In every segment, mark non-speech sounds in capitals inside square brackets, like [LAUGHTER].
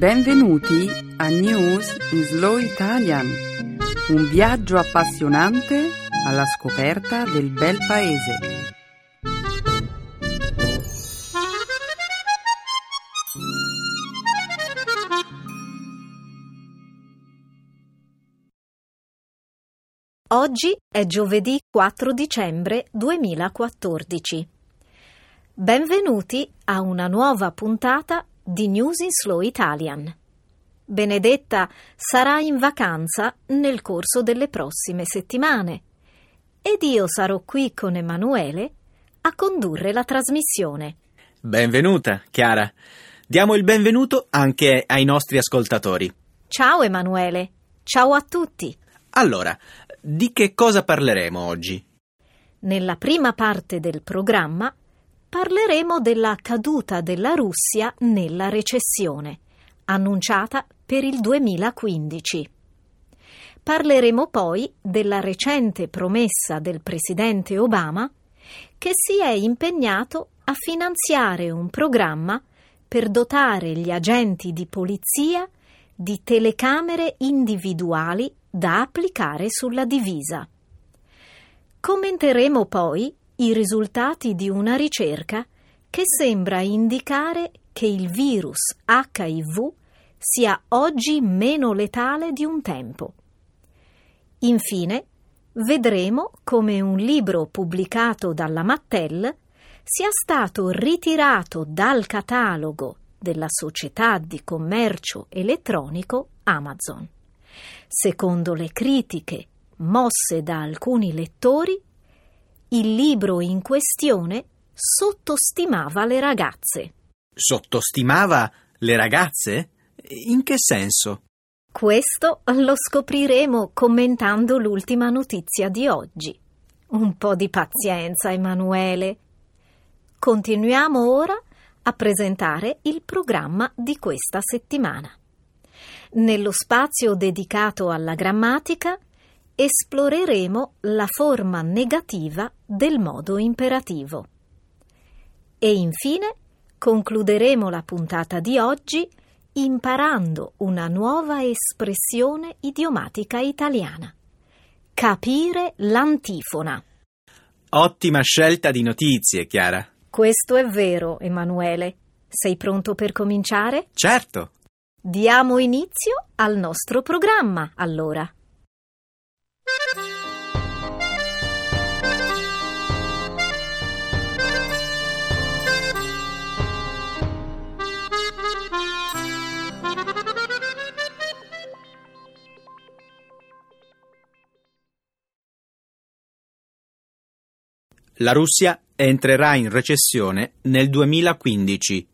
Benvenuti a News in Slow Italian, un viaggio appassionante alla scoperta del bel paese. Oggi è giovedì 4 dicembre 2014. Benvenuti a una nuova puntata di News in Slow Italian. Benedetta sarà in vacanza nel corso delle prossime settimane ed io sarò qui con Emanuele a condurre la trasmissione. Benvenuta, Chiara. Diamo il benvenuto anche ai nostri ascoltatori. Ciao Emanuele, ciao a tutti. Allora, di che cosa parleremo oggi? Nella prima parte del programma parleremo della caduta della Russia nella recessione, annunciata per il 2015. Parleremo poi della recente promessa del presidente Obama che si è impegnato a finanziare un programma per dotare gli agenti di polizia di telecamere individuali da applicare sulla divisa. Commenteremo poi i risultati di una ricerca che sembra indicare che il virus HIV sia oggi meno letale di un tempo. Infine, vedremo come un libro pubblicato dalla Mattel sia stato ritirato dal catalogo della società di commercio elettronico Amazon. Secondo le critiche mosse da alcuni lettori, il libro in questione sottostimava le ragazze. Sottostimava le ragazze? In che senso? Questo lo scopriremo commentando l'ultima notizia di oggi. Un po' di pazienza, Emanuele. Continuiamo ora a presentare il programma di questa settimana. Nello spazio dedicato alla grammatica esploreremo la forma negativa del modo imperativo. E infine concluderemo la puntata di oggi imparando una nuova espressione idiomatica italiana. Capire l'antifona. Ottima scelta di notizie, Chiara. Questo è vero, Emanuele. Sei pronto per cominciare? Certo. Diamo inizio al nostro programma, allora. La Russia entrerà in recessione nel 2015.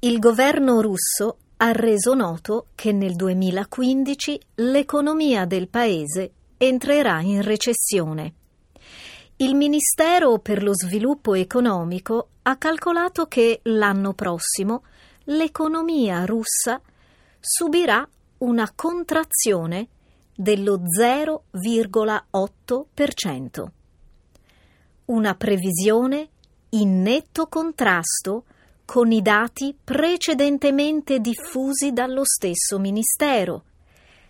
Il governo russo ha reso noto che nel 2015 l'economia del paese entrerà in recessione. Il Ministero per lo sviluppo economico ha calcolato che l'anno prossimo l'economia russa subirà una contrazione dello 0,8%. Una previsione in netto contrasto con i dati precedentemente diffusi dallo stesso Ministero,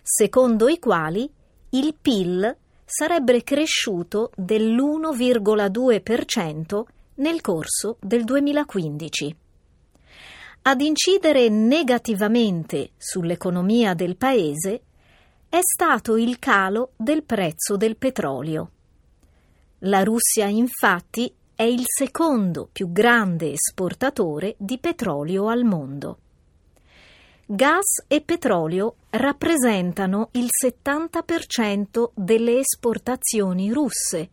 secondo i quali il PIL sarebbe cresciuto dell'1,2% nel corso del 2015. Ad incidere negativamente sull'economia del Paese è stato il calo del prezzo del petrolio. La Russia infatti è il secondo più grande esportatore di petrolio al mondo. Gas e petrolio rappresentano il 70% delle esportazioni russe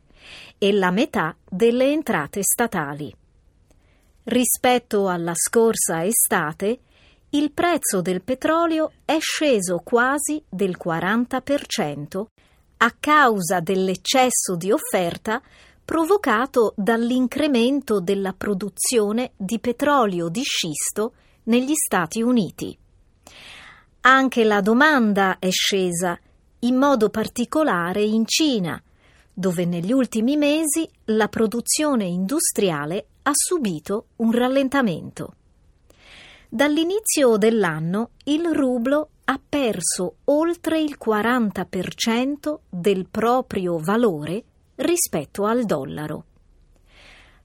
e la metà delle entrate statali. Rispetto alla scorsa estate, il prezzo del petrolio è sceso quasi del 40% a causa dell'eccesso di offerta provocato dall'incremento della produzione di petrolio di scisto negli Stati Uniti. Anche la domanda è scesa, in modo particolare in Cina, dove negli ultimi mesi la produzione industriale ha subito un rallentamento. Dall'inizio dell'anno il rublo ha perso oltre il 40% del proprio valore rispetto al dollaro.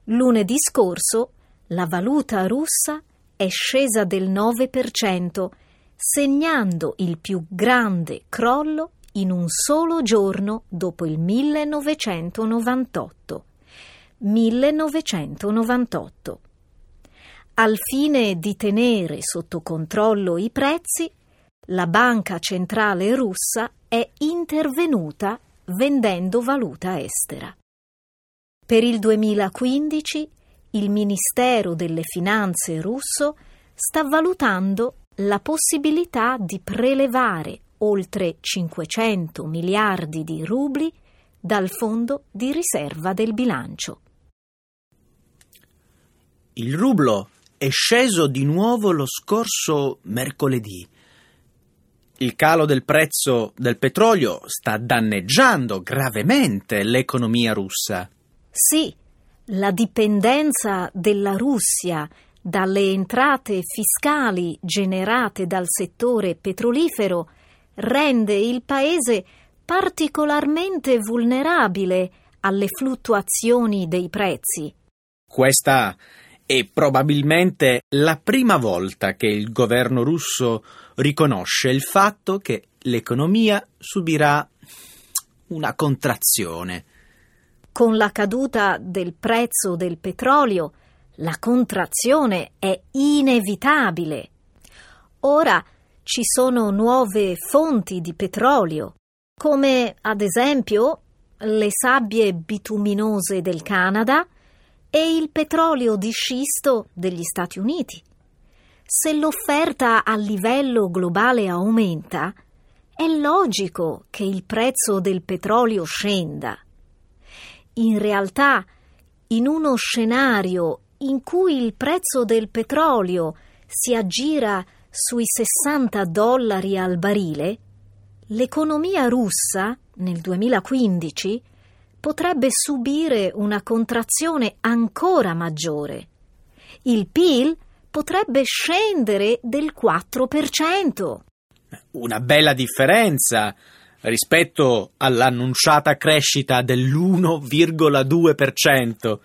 Lunedì scorso la valuta russa è scesa del 9%, segnando il più grande crollo in un solo giorno dopo il 1998. 1998. Al fine di tenere sotto controllo i prezzi, la banca centrale russa è intervenuta vendendo valuta estera. Per il 2015 il Ministero delle Finanze russo sta valutando la possibilità di prelevare oltre 500 miliardi di rubli dal fondo di riserva del bilancio. Il rublo è sceso di nuovo lo scorso mercoledì. Il calo del prezzo del petrolio sta danneggiando gravemente l'economia russa. Sì, la dipendenza della Russia dalle entrate fiscali generate dal settore petrolifero rende il paese particolarmente vulnerabile alle fluttuazioni dei prezzi. Questa è probabilmente la prima volta che il governo russo riconosce il fatto che l'economia subirà una contrazione. Con la caduta del prezzo del petrolio, la contrazione è inevitabile. Ora ci sono nuove fonti di petrolio, come ad esempio le sabbie bituminose del Canada e il petrolio di scisto degli Stati Uniti. Se l'offerta a livello globale aumenta, è logico che il prezzo del petrolio scenda. In realtà, in uno scenario in cui il prezzo del petrolio si aggira sui 60 dollari al barile, l'economia russa nel 2015 potrebbe subire una contrazione ancora maggiore. Il PIL potrebbe scendere del 4%. Una bella differenza rispetto all'annunciata crescita dell'1,2%.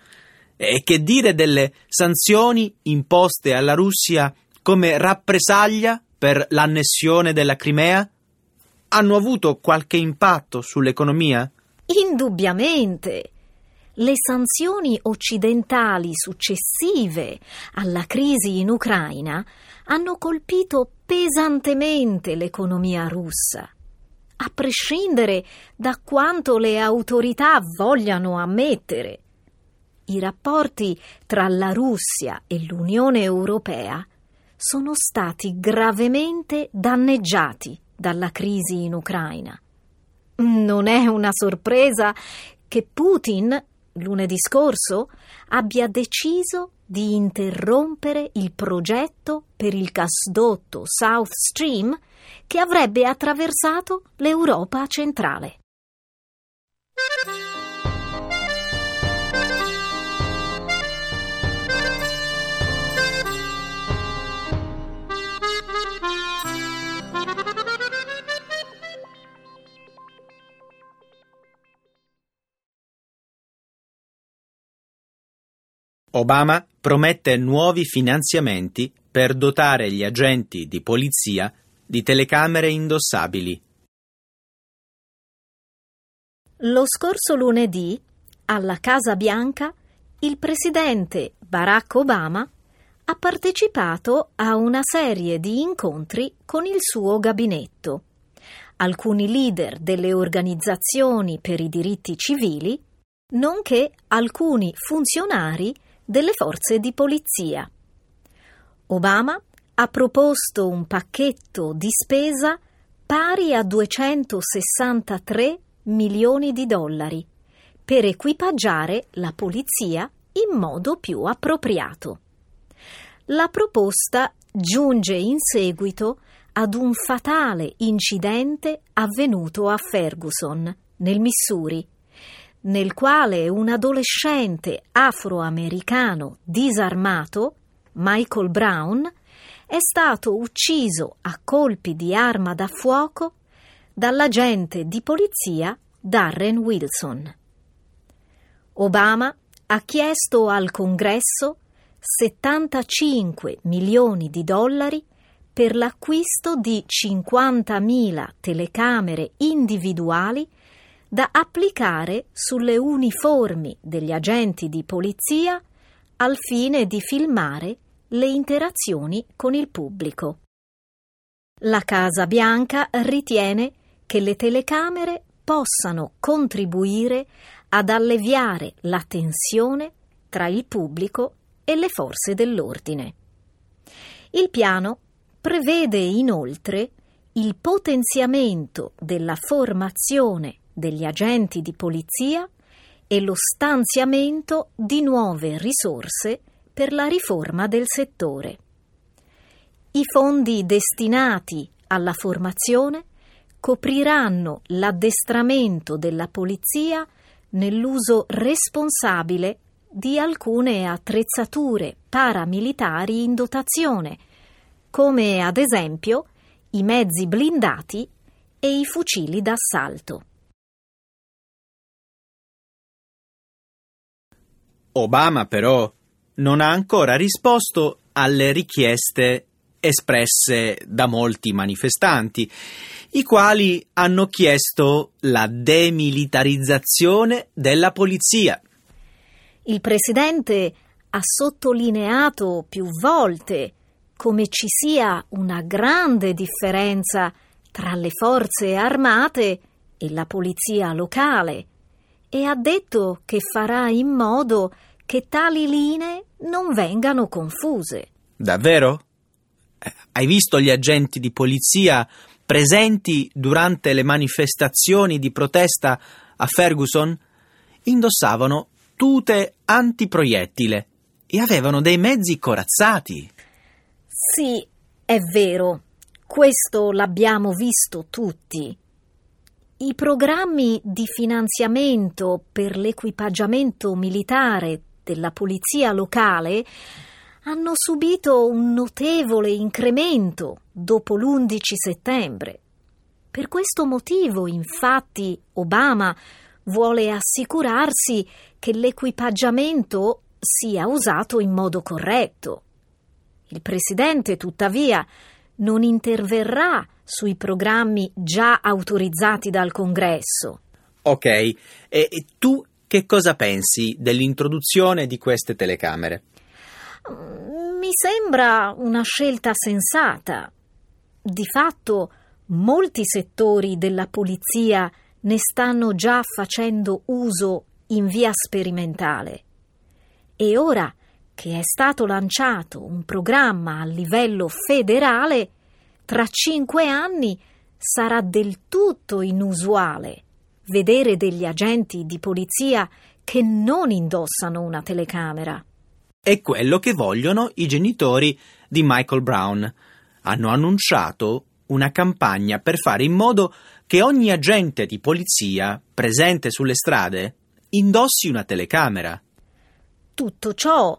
E che dire delle sanzioni imposte alla Russia come rappresaglia per l'annessione della Crimea? Hanno avuto qualche impatto sull'economia? Indubbiamente. Le sanzioni occidentali successive alla crisi in Ucraina hanno colpito pesantemente l'economia russa. A prescindere da quanto le autorità vogliano ammettere, i rapporti tra la Russia e l'Unione Europea sono stati gravemente danneggiati dalla crisi in Ucraina. Non è una sorpresa che Putin, lunedì scorso, abbia deciso di interrompere il progetto per il gasdotto South Stream che avrebbe attraversato l'Europa centrale. Obama promette nuovi finanziamenti per dotare gli agenti di polizia di telecamere indossabili. Lo scorso lunedì, alla Casa Bianca, il presidente Barack Obama ha partecipato a una serie di incontri con il suo gabinetto. Alcuni leader delle organizzazioni per i diritti civili, nonché alcuni funzionari delle forze di polizia. Obama ha proposto un pacchetto di spesa pari a 263 milioni di dollari per equipaggiare la polizia in modo più appropriato. La proposta giunge in seguito ad un fatale incidente avvenuto a Ferguson, nel Missouri, nel quale un adolescente afroamericano disarmato, Michael Brown, è stato ucciso a colpi di arma da fuoco dall'agente di polizia Darren Wilson. Obama ha chiesto al Congresso 75 milioni di dollari per l'acquisto di 50.000 telecamere individuali da applicare sulle uniformi degli agenti di polizia al fine di filmare le interazioni con il pubblico. La Casa Bianca ritiene che le telecamere possano contribuire ad alleviare la tensione tra il pubblico e le forze dell'ordine. Il piano prevede inoltre il potenziamento della formazione degli agenti di polizia e lo stanziamento di nuove risorse per la riforma del settore. I fondi destinati alla formazione copriranno l'addestramento della polizia nell'uso responsabile di alcune attrezzature paramilitari in dotazione, come ad esempio i mezzi blindati e i fucili d'assalto. Obama però non ha ancora risposto alle richieste espresse da molti manifestanti, i quali hanno chiesto la demilitarizzazione della polizia. Il presidente ha sottolineato più volte come ci sia una grande differenza tra le forze armate e la polizia locale e ha detto che farà in modo che tali linee non vengano confuse. Davvero? Eh, hai visto gli agenti di polizia presenti durante le manifestazioni di protesta a Ferguson? Indossavano tute antiproiettile e avevano dei mezzi corazzati. Sì, è vero. Questo l'abbiamo visto tutti. I programmi di finanziamento per l'equipaggiamento militare della polizia locale hanno subito un notevole incremento dopo l'11 settembre. Per questo motivo, infatti, Obama vuole assicurarsi che l'equipaggiamento sia usato in modo corretto. Il Presidente, tuttavia, non interverrà sui programmi già autorizzati dal Congresso. Ok, e tu che cosa pensi dell'introduzione di queste telecamere? Mm, mi sembra una scelta sensata. Di fatto, molti settori della polizia ne stanno già facendo uso in via sperimentale. E ora che è stato lanciato un programma a livello federale, tra cinque anni sarà del tutto inusuale vedere degli agenti di polizia che non indossano una telecamera. È quello che vogliono i genitori di Michael Brown. Hanno annunciato una campagna per fare in modo che ogni agente di polizia presente sulle strade indossi una telecamera. Tutto ciò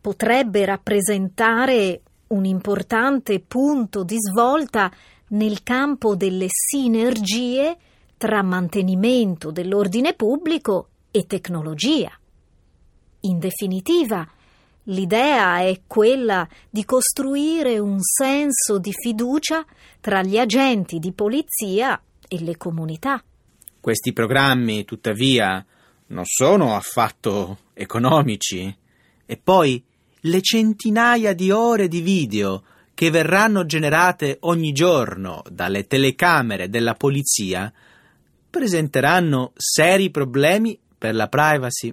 potrebbe rappresentare un importante punto di svolta nel campo delle sinergie tra mantenimento dell'ordine pubblico e tecnologia. In definitiva, l'idea è quella di costruire un senso di fiducia tra gli agenti di polizia e le comunità. Questi programmi, tuttavia, non sono affatto economici. E poi le centinaia di ore di video che verranno generate ogni giorno dalle telecamere della polizia presenteranno seri problemi per la privacy.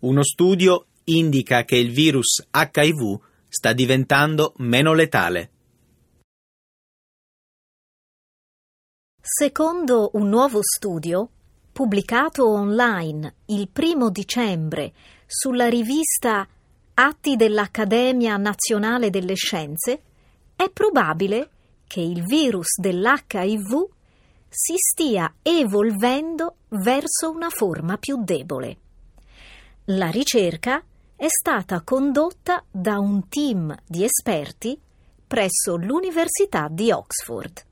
Uno studio indica che il virus HIV sta diventando meno letale. Secondo un nuovo studio, pubblicato online il primo dicembre sulla rivista Atti dell'Accademia Nazionale delle Scienze, è probabile che il virus dell'HIV si stia evolvendo verso una forma più debole. La ricerca è stata condotta da un team di esperti presso l'Università di Oxford.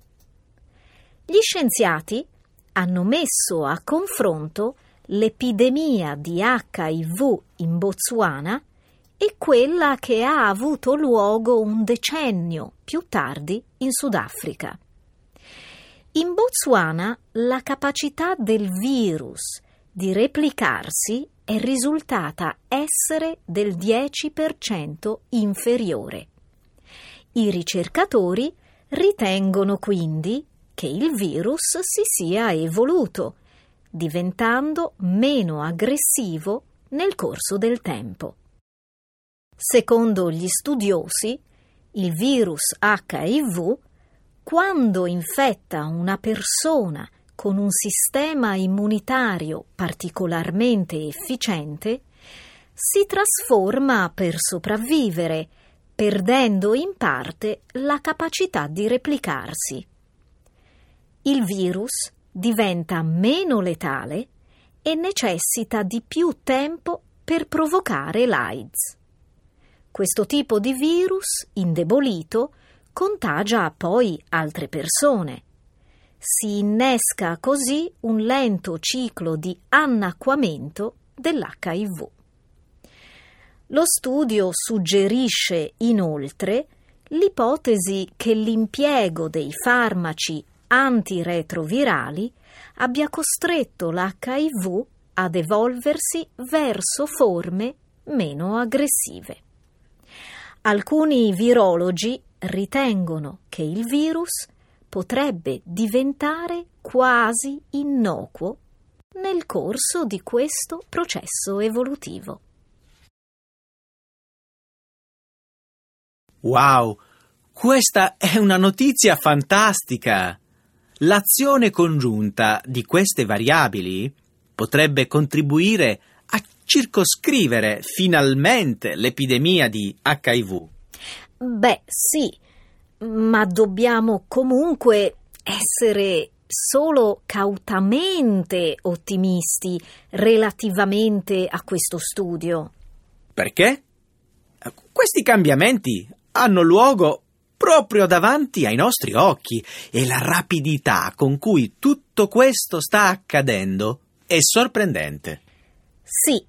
Gli scienziati hanno messo a confronto l'epidemia di HIV in Botswana e quella che ha avuto luogo un decennio più tardi in Sudafrica. In Botswana la capacità del virus di replicarsi è risultata essere del 10% inferiore. I ricercatori ritengono quindi che il virus si sia evoluto, diventando meno aggressivo nel corso del tempo. Secondo gli studiosi, il virus HIV, quando infetta una persona con un sistema immunitario particolarmente efficiente, si trasforma per sopravvivere, perdendo in parte la capacità di replicarsi. Il virus diventa meno letale e necessita di più tempo per provocare l'AIDS. Questo tipo di virus, indebolito, contagia poi altre persone. Si innesca così un lento ciclo di annacquamento dell'HIV. Lo studio suggerisce inoltre l'ipotesi che l'impiego dei farmaci antiretrovirali abbia costretto l'HIV ad evolversi verso forme meno aggressive. Alcuni virologi ritengono che il virus potrebbe diventare quasi innocuo nel corso di questo processo evolutivo. Wow, questa è una notizia fantastica! L'azione congiunta di queste variabili potrebbe contribuire circoscrivere finalmente l'epidemia di HIV? Beh, sì, ma dobbiamo comunque essere solo cautamente ottimisti relativamente a questo studio. Perché? Questi cambiamenti hanno luogo proprio davanti ai nostri occhi e la rapidità con cui tutto questo sta accadendo è sorprendente. Sì,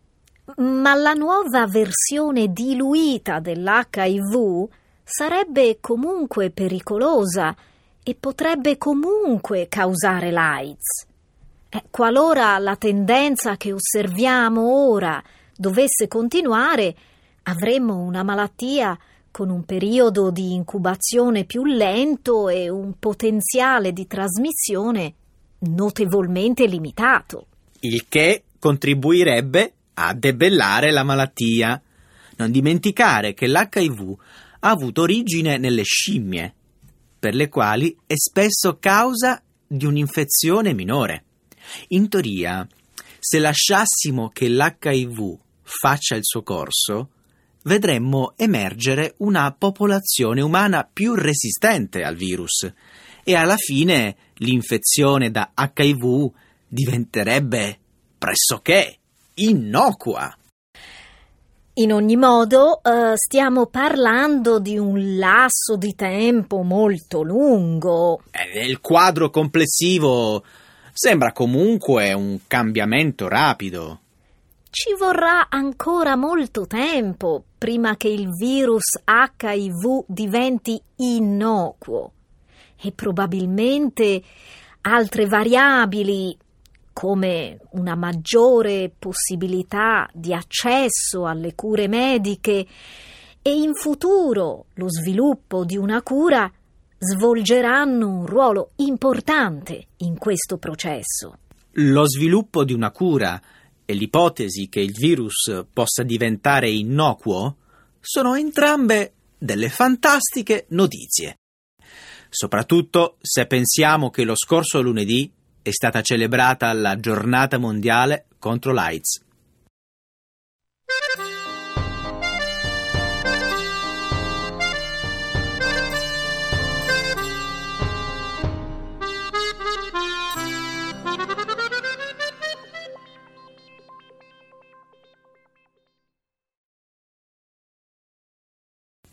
ma la nuova versione diluita dell'HIV sarebbe comunque pericolosa e potrebbe comunque causare l'AIDS. Eh, qualora la tendenza che osserviamo ora dovesse continuare, avremmo una malattia con un periodo di incubazione più lento e un potenziale di trasmissione notevolmente limitato. Il che contribuirebbe a debellare la malattia. Non dimenticare che l'HIV ha avuto origine nelle scimmie, per le quali è spesso causa di un'infezione minore. In teoria, se lasciassimo che l'HIV faccia il suo corso, vedremmo emergere una popolazione umana più resistente al virus e alla fine l'infezione da HIV diventerebbe pressoché innocua. In ogni modo, eh, stiamo parlando di un lasso di tempo molto lungo. Nel quadro complessivo sembra comunque un cambiamento rapido. Ci vorrà ancora molto tempo prima che il virus HIV diventi innocuo e probabilmente altre variabili come una maggiore possibilità di accesso alle cure mediche e in futuro lo sviluppo di una cura svolgeranno un ruolo importante in questo processo. Lo sviluppo di una cura e l'ipotesi che il virus possa diventare innocuo sono entrambe delle fantastiche notizie. Soprattutto se pensiamo che lo scorso lunedì è stata celebrata la giornata mondiale contro l'AIDS.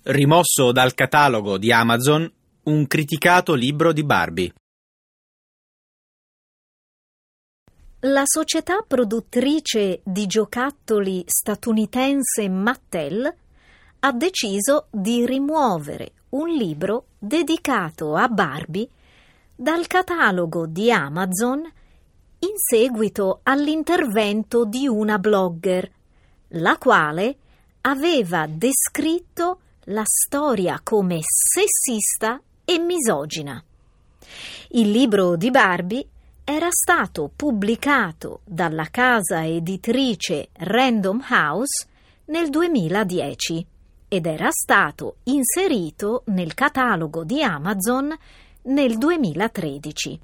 Rimosso dal catalogo di Amazon un criticato libro di Barbie. La società produttrice di giocattoli statunitense Mattel ha deciso di rimuovere un libro dedicato a Barbie dal catalogo di Amazon in seguito all'intervento di una blogger, la quale aveva descritto la storia come sessista e misogina. Il libro di Barbie era stato pubblicato dalla casa editrice Random House nel 2010 ed era stato inserito nel catalogo di Amazon nel 2013.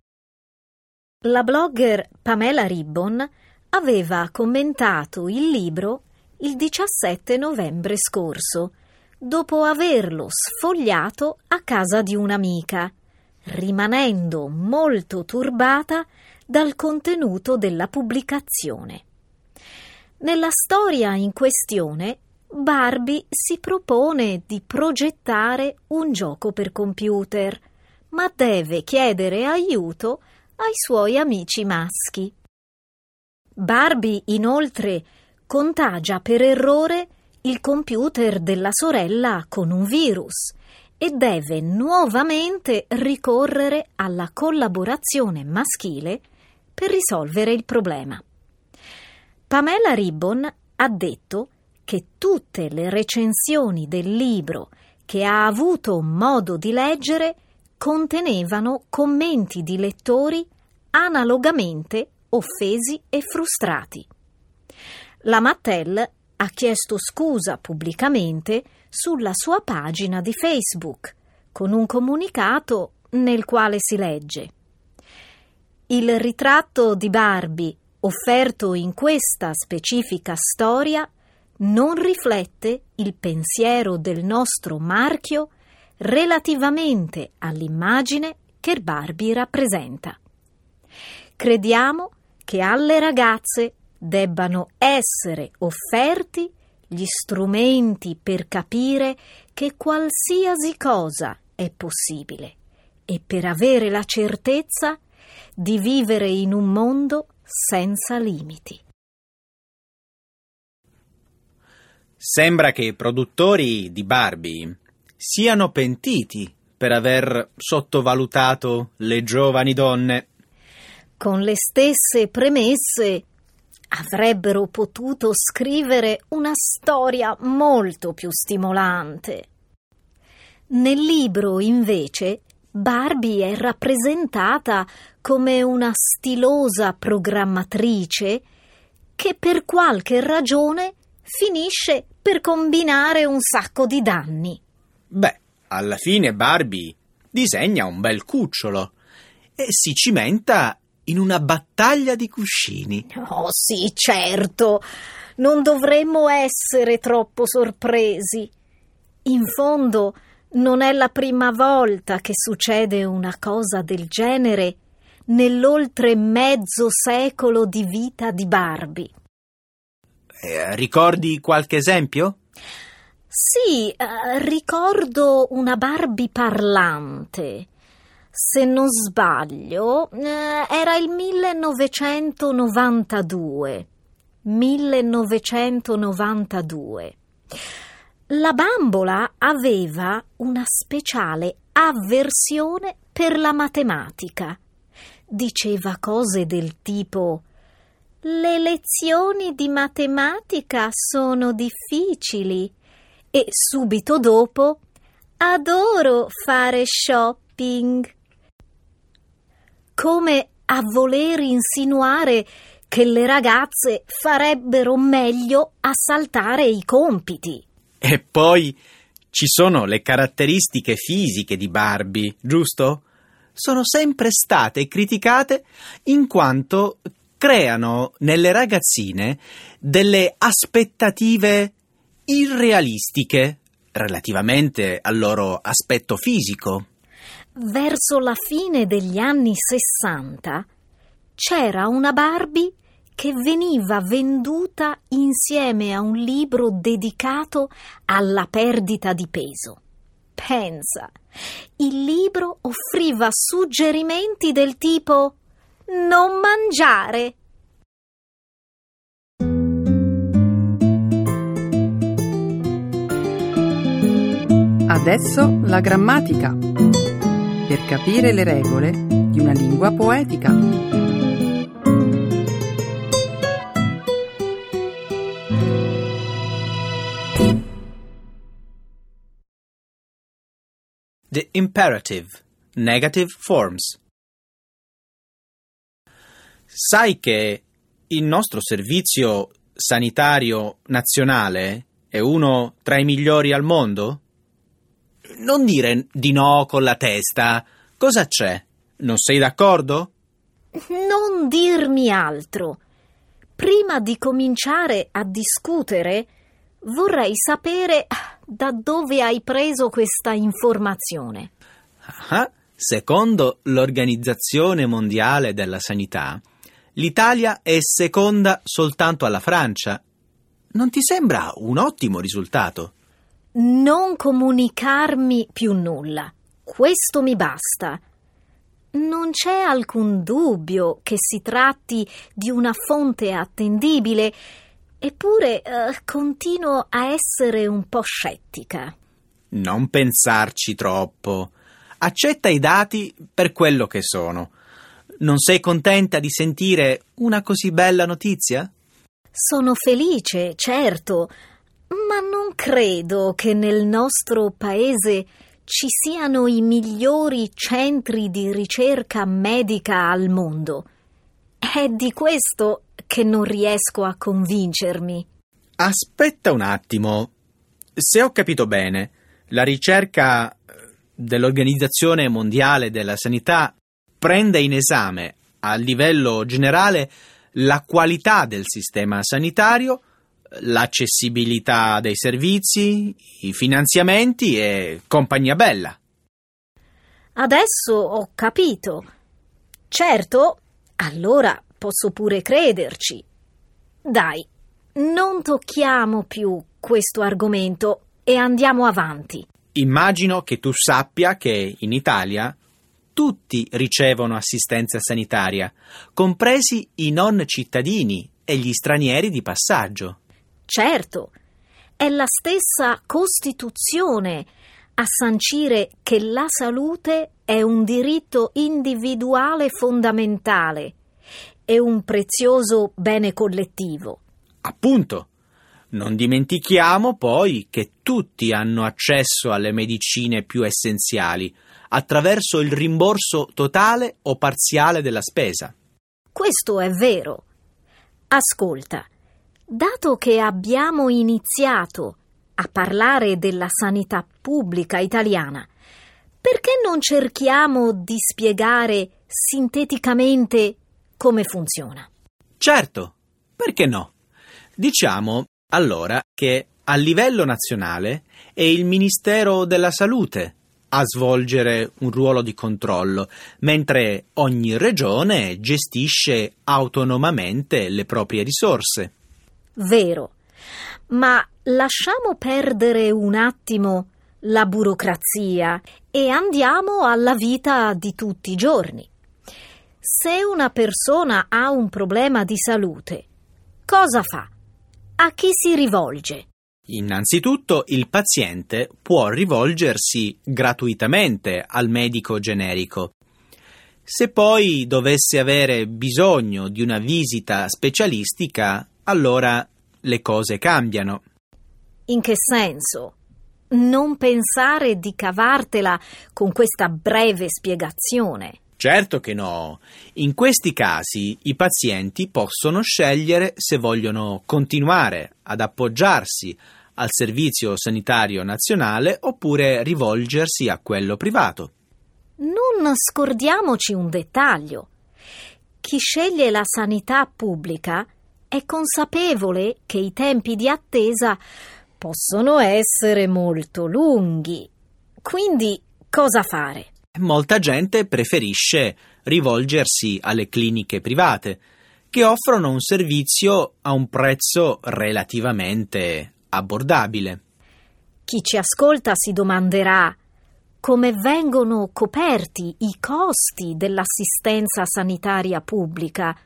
La blogger Pamela Ribbon aveva commentato il libro il 17 novembre scorso dopo averlo sfogliato a casa di un'amica, rimanendo molto turbata dal contenuto della pubblicazione. Nella storia in questione, Barbie si propone di progettare un gioco per computer, ma deve chiedere aiuto ai suoi amici maschi. Barbie, inoltre, contagia per errore il computer della sorella con un virus e deve nuovamente ricorrere alla collaborazione maschile per risolvere il problema. Pamela Ribbon ha detto che tutte le recensioni del libro che ha avuto modo di leggere contenevano commenti di lettori analogamente offesi e frustrati. La Mattel ha chiesto scusa pubblicamente sulla sua pagina di Facebook, con un comunicato nel quale si legge Il ritratto di Barbie offerto in questa specifica storia non riflette il pensiero del nostro marchio relativamente all'immagine che Barbie rappresenta. Crediamo che alle ragazze debbano essere offerti gli strumenti per capire che qualsiasi cosa è possibile e per avere la certezza di vivere in un mondo senza limiti. Sembra che i produttori di Barbie siano pentiti per aver sottovalutato le giovani donne. Con le stesse premesse avrebbero potuto scrivere una storia molto più stimolante. Nel libro, invece, Barbie è rappresentata come una stilosa programmatrice che per qualche ragione finisce per combinare un sacco di danni. Beh, alla fine Barbie disegna un bel cucciolo e si cimenta in una battaglia di cuscini. Oh sì, certo. Non dovremmo essere troppo sorpresi. In fondo, non è la prima volta che succede una cosa del genere nell'oltre mezzo secolo di vita di Barbie. Eh, ricordi qualche esempio? Sì, eh, ricordo una Barbie parlante se non sbaglio, eh, era il 1992. 1992. La bambola aveva una speciale avversione per la matematica. Diceva cose del tipo le lezioni di matematica sono difficili e subito dopo adoro fare shopping come a voler insinuare che le ragazze farebbero meglio a saltare i compiti. E poi ci sono le caratteristiche fisiche di Barbie, giusto? sono sempre state criticate in quanto creano nelle ragazzine delle aspettative irrealistiche relativamente al loro aspetto fisico. Verso la fine degli anni Sessanta c'era una Barbie che veniva venduta insieme a un libro dedicato alla perdita di peso. Pensa, il libro offriva suggerimenti del tipo non mangiare. Adesso la grammatica. Per capire le regole di una lingua poetica. The imperative, negative forms. Sai che il nostro servizio sanitario nazionale è uno tra i migliori al mondo? Non dire di no con la testa. Cosa c'è? Non sei d'accordo? Non dirmi altro. Prima di cominciare a discutere, vorrei sapere da dove hai preso questa informazione. Ah, secondo l'Organizzazione Mondiale della Sanità, l'Italia è seconda soltanto alla Francia. Non ti sembra un ottimo risultato? Non comunicarmi più nulla. Questo mi basta. Non c'è alcun dubbio che si tratti di una fonte attendibile, eppure eh, continuo a essere un po' scettica. Non pensarci troppo. Accetta i dati per quello che sono. Non sei contenta di sentire una così bella notizia? Sono felice, certo, ma non credo che nel nostro paese ci siano i migliori centri di ricerca medica al mondo. È di questo che non riesco a convincermi. Aspetta un attimo. Se ho capito bene, la ricerca dell'Organizzazione Mondiale della Sanità prende in esame a livello generale la qualità del sistema sanitario, l'accessibilità dei servizi, i finanziamenti e compagnia bella. Adesso ho capito. Certo, allora posso pure crederci. Dai, non tocchiamo più questo argomento e andiamo avanti. Immagino che tu sappia che in Italia tutti ricevono assistenza sanitaria, compresi i non cittadini e gli stranieri di passaggio. Certo, è la stessa Costituzione a sancire che la salute è un diritto individuale fondamentale e un prezioso bene collettivo. Appunto. Non dimentichiamo poi che tutti hanno accesso alle medicine più essenziali attraverso il rimborso totale o parziale della spesa. Questo è vero. Ascolta, dato che abbiamo iniziato a parlare della sanità pubblica italiana, perché non cerchiamo di spiegare sinteticamente come funziona? Certo, perché no? Diciamo allora che a livello nazionale è il Ministero della Salute a svolgere un ruolo di controllo, mentre ogni regione gestisce autonomamente le proprie risorse. Vero, ma lasciamo perdere un attimo la burocrazia e andiamo alla vita di tutti i giorni. Se una persona ha un problema di salute, cosa fa? A chi si rivolge? Innanzitutto il paziente può rivolgersi gratuitamente al medico generico. Se poi dovesse avere bisogno di una visita specialistica, allora le cose cambiano. In che senso? Non pensare di cavartela con questa breve spiegazione. Certo che no. In questi casi i pazienti possono scegliere se vogliono continuare ad appoggiarsi al Servizio Sanitario Nazionale oppure rivolgersi a quello privato. non scordiamoci un dettaglio. Chi sceglie la sanità pubblica è consapevole che i tempi di attesa possono essere molto lunghi. Quindi cosa fare? Molta gente preferisce rivolgersi alle cliniche private, che offrono un servizio a un prezzo relativamente abbordabile. Chi ci ascolta si domanderà come vengono coperti i costi dell'assistenza sanitaria pubblica.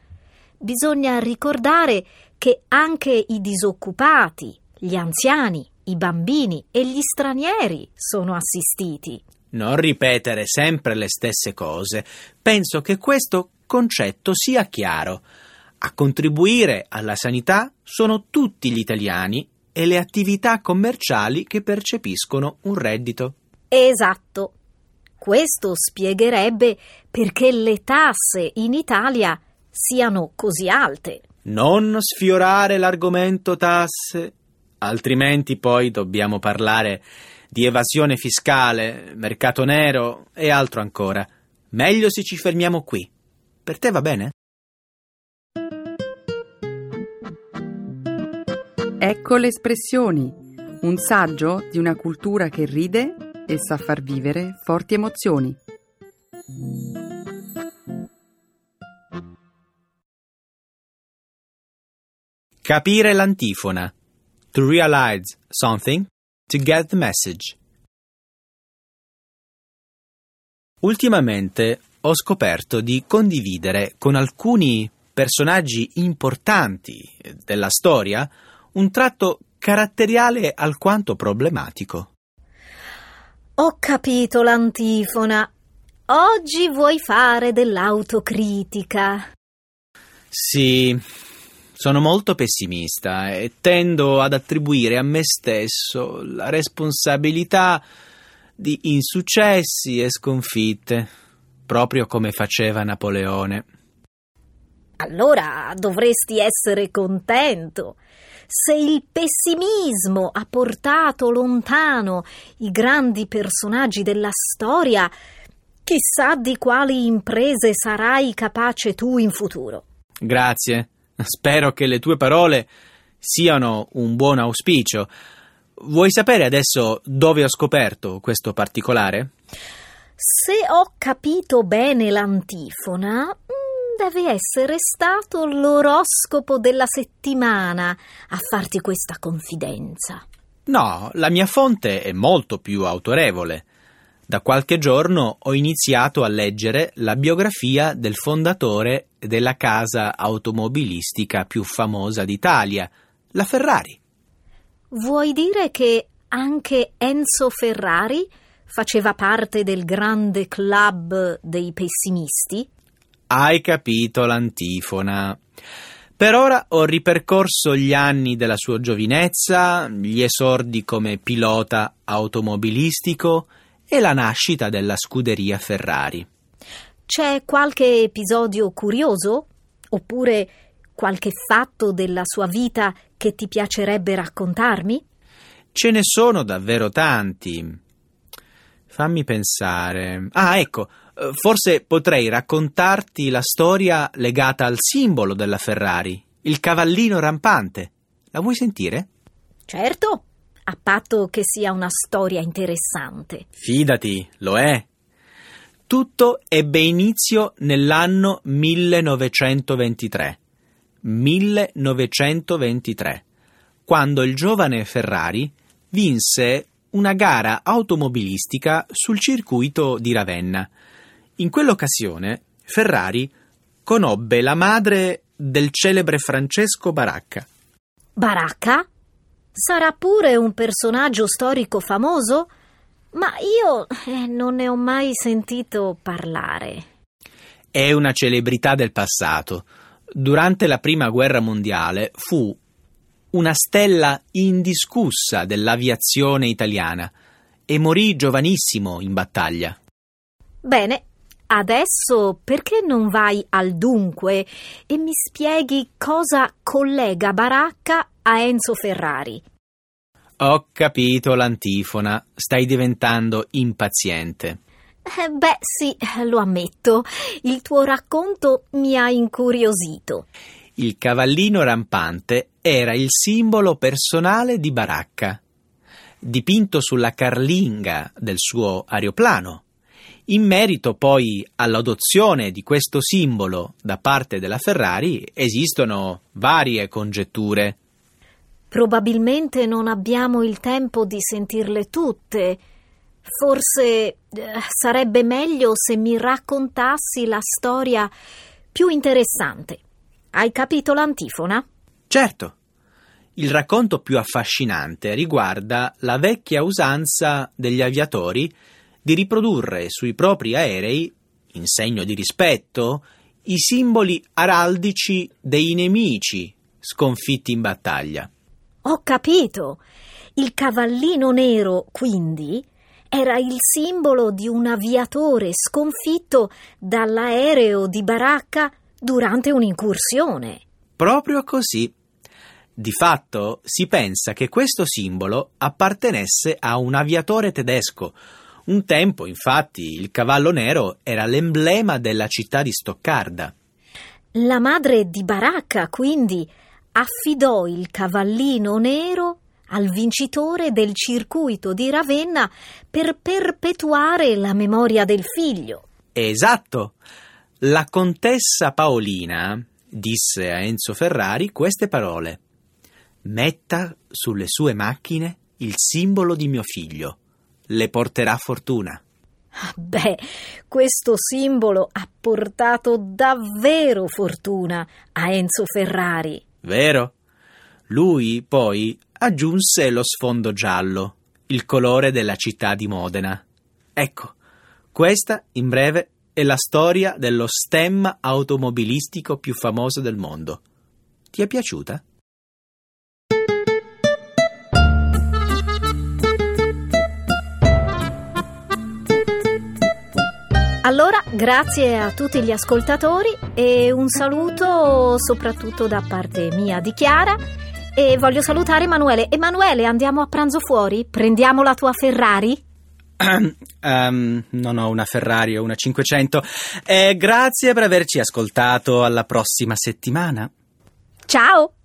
Bisogna ricordare che anche i disoccupati, gli anziani, i bambini e gli stranieri sono assistiti. Non ripetere sempre le stesse cose. Penso che questo concetto sia chiaro. A contribuire alla sanità sono tutti gli italiani e le attività commerciali che percepiscono un reddito. Esatto. Questo spiegherebbe perché le tasse in Italia siano così alte. Non sfiorare l'argomento tasse, altrimenti poi dobbiamo parlare di evasione fiscale, mercato nero e altro ancora. Meglio se ci fermiamo qui. Per te va bene? Ecco le espressioni, un saggio di una cultura che ride e sa far vivere forti emozioni. Capire l'antifona. To realize something, to get the message. Ultimamente ho scoperto di condividere con alcuni personaggi importanti della storia un tratto caratteriale alquanto problematico. Ho capito l'antifona. Oggi vuoi fare dell'autocritica. Sì, sono molto pessimista e tendo ad attribuire a me stesso la responsabilità di insuccessi e sconfitte, proprio come faceva Napoleone. Allora dovresti essere contento. Se il pessimismo ha portato lontano i grandi personaggi della storia, chissà di quali imprese sarai capace tu in futuro. Grazie. Spero che le tue parole siano un buon auspicio. Vuoi sapere adesso dove ho scoperto questo particolare? Se ho capito bene l'antifona, mm, deve essere stato l'oroscopo della settimana a farti questa confidenza. No, la mia fonte è molto più autorevole. Da qualche giorno ho iniziato a leggere la biografia del fondatore della casa automobilistica più famosa d'Italia, la Ferrari. Vuoi dire che anche Enzo Ferrari faceva parte del grande club dei pessimisti? Hai capito l'antifona. Per ora ho ripercorso gli anni della sua giovinezza, gli esordi come pilota automobilistico e la nascita della scuderia Ferrari. C'è qualche episodio curioso? Oppure qualche fatto della sua vita che ti piacerebbe raccontarmi? Ce ne sono davvero tanti. Fammi pensare. Ah, ecco, forse potrei raccontarti la storia legata al simbolo della Ferrari, il cavallino rampante. La vuoi sentire? Certo a patto che sia una storia interessante. Fidati, lo è. Tutto ebbe inizio nell'anno 1923. 1923, quando il giovane Ferrari vinse una gara automobilistica sul circuito di Ravenna. In quell'occasione Ferrari conobbe la madre del celebre Francesco Baracca. Baracca? Sarà pure un personaggio storico famoso? Ma io eh, non ne ho mai sentito parlare. È una celebrità del passato. Durante la Prima Guerra Mondiale fu una stella indiscussa dell'aviazione italiana e morì giovanissimo in battaglia. Bene, adesso perché non vai al dunque e mi spieghi cosa collega Baracca a Enzo Ferrari. Ho capito l'antifona, stai diventando impaziente. Eh, beh, sì, lo ammetto. Il tuo racconto mi ha incuriosito. Il cavallino rampante era il simbolo personale di Baracca, dipinto sulla carlinga del suo aeroplano. In merito poi all'adozione di questo simbolo da parte della Ferrari esistono varie congetture. Probabilmente non abbiamo il tempo di sentirle tutte. Forse eh, sarebbe meglio se mi raccontassi la storia più interessante. Hai capito l'antifona? Certo. Il racconto più affascinante riguarda la vecchia usanza degli aviatori di riprodurre sui propri aerei, in segno di rispetto, i simboli araldici dei nemici sconfitti in battaglia. Ho capito. Il cavallino nero, quindi, era il simbolo di un aviatore sconfitto dall'aereo di baracca durante un'incursione. Proprio così. Di fatto si pensa che questo simbolo appartenesse a un aviatore tedesco. Un tempo, infatti, il cavallo nero era l'emblema della città di Stoccarda. La madre di Baracca, quindi, affidò il cavallino nero al vincitore del circuito di Ravenna per perpetuare la memoria del figlio. Esatto. La contessa Paolina disse a Enzo Ferrari queste parole. Metta sulle sue macchine il simbolo di mio figlio. Le porterà fortuna. Beh, questo simbolo ha portato davvero fortuna a Enzo Ferrari. Vero? Lui poi aggiunse lo sfondo giallo, il colore della città di Modena. Ecco, questa, in breve, è la storia dello stemma automobilistico più famoso del mondo. Ti è piaciuta? Allora, grazie a tutti gli ascoltatori e un saluto soprattutto da parte mia di Chiara. E voglio salutare Emanuele. Emanuele, andiamo a pranzo fuori? Prendiamo la tua Ferrari? um, [CLEARS THROAT] non ho una Ferrari o una 500. Eh, grazie per averci ascoltato. Alla prossima settimana. Ciao!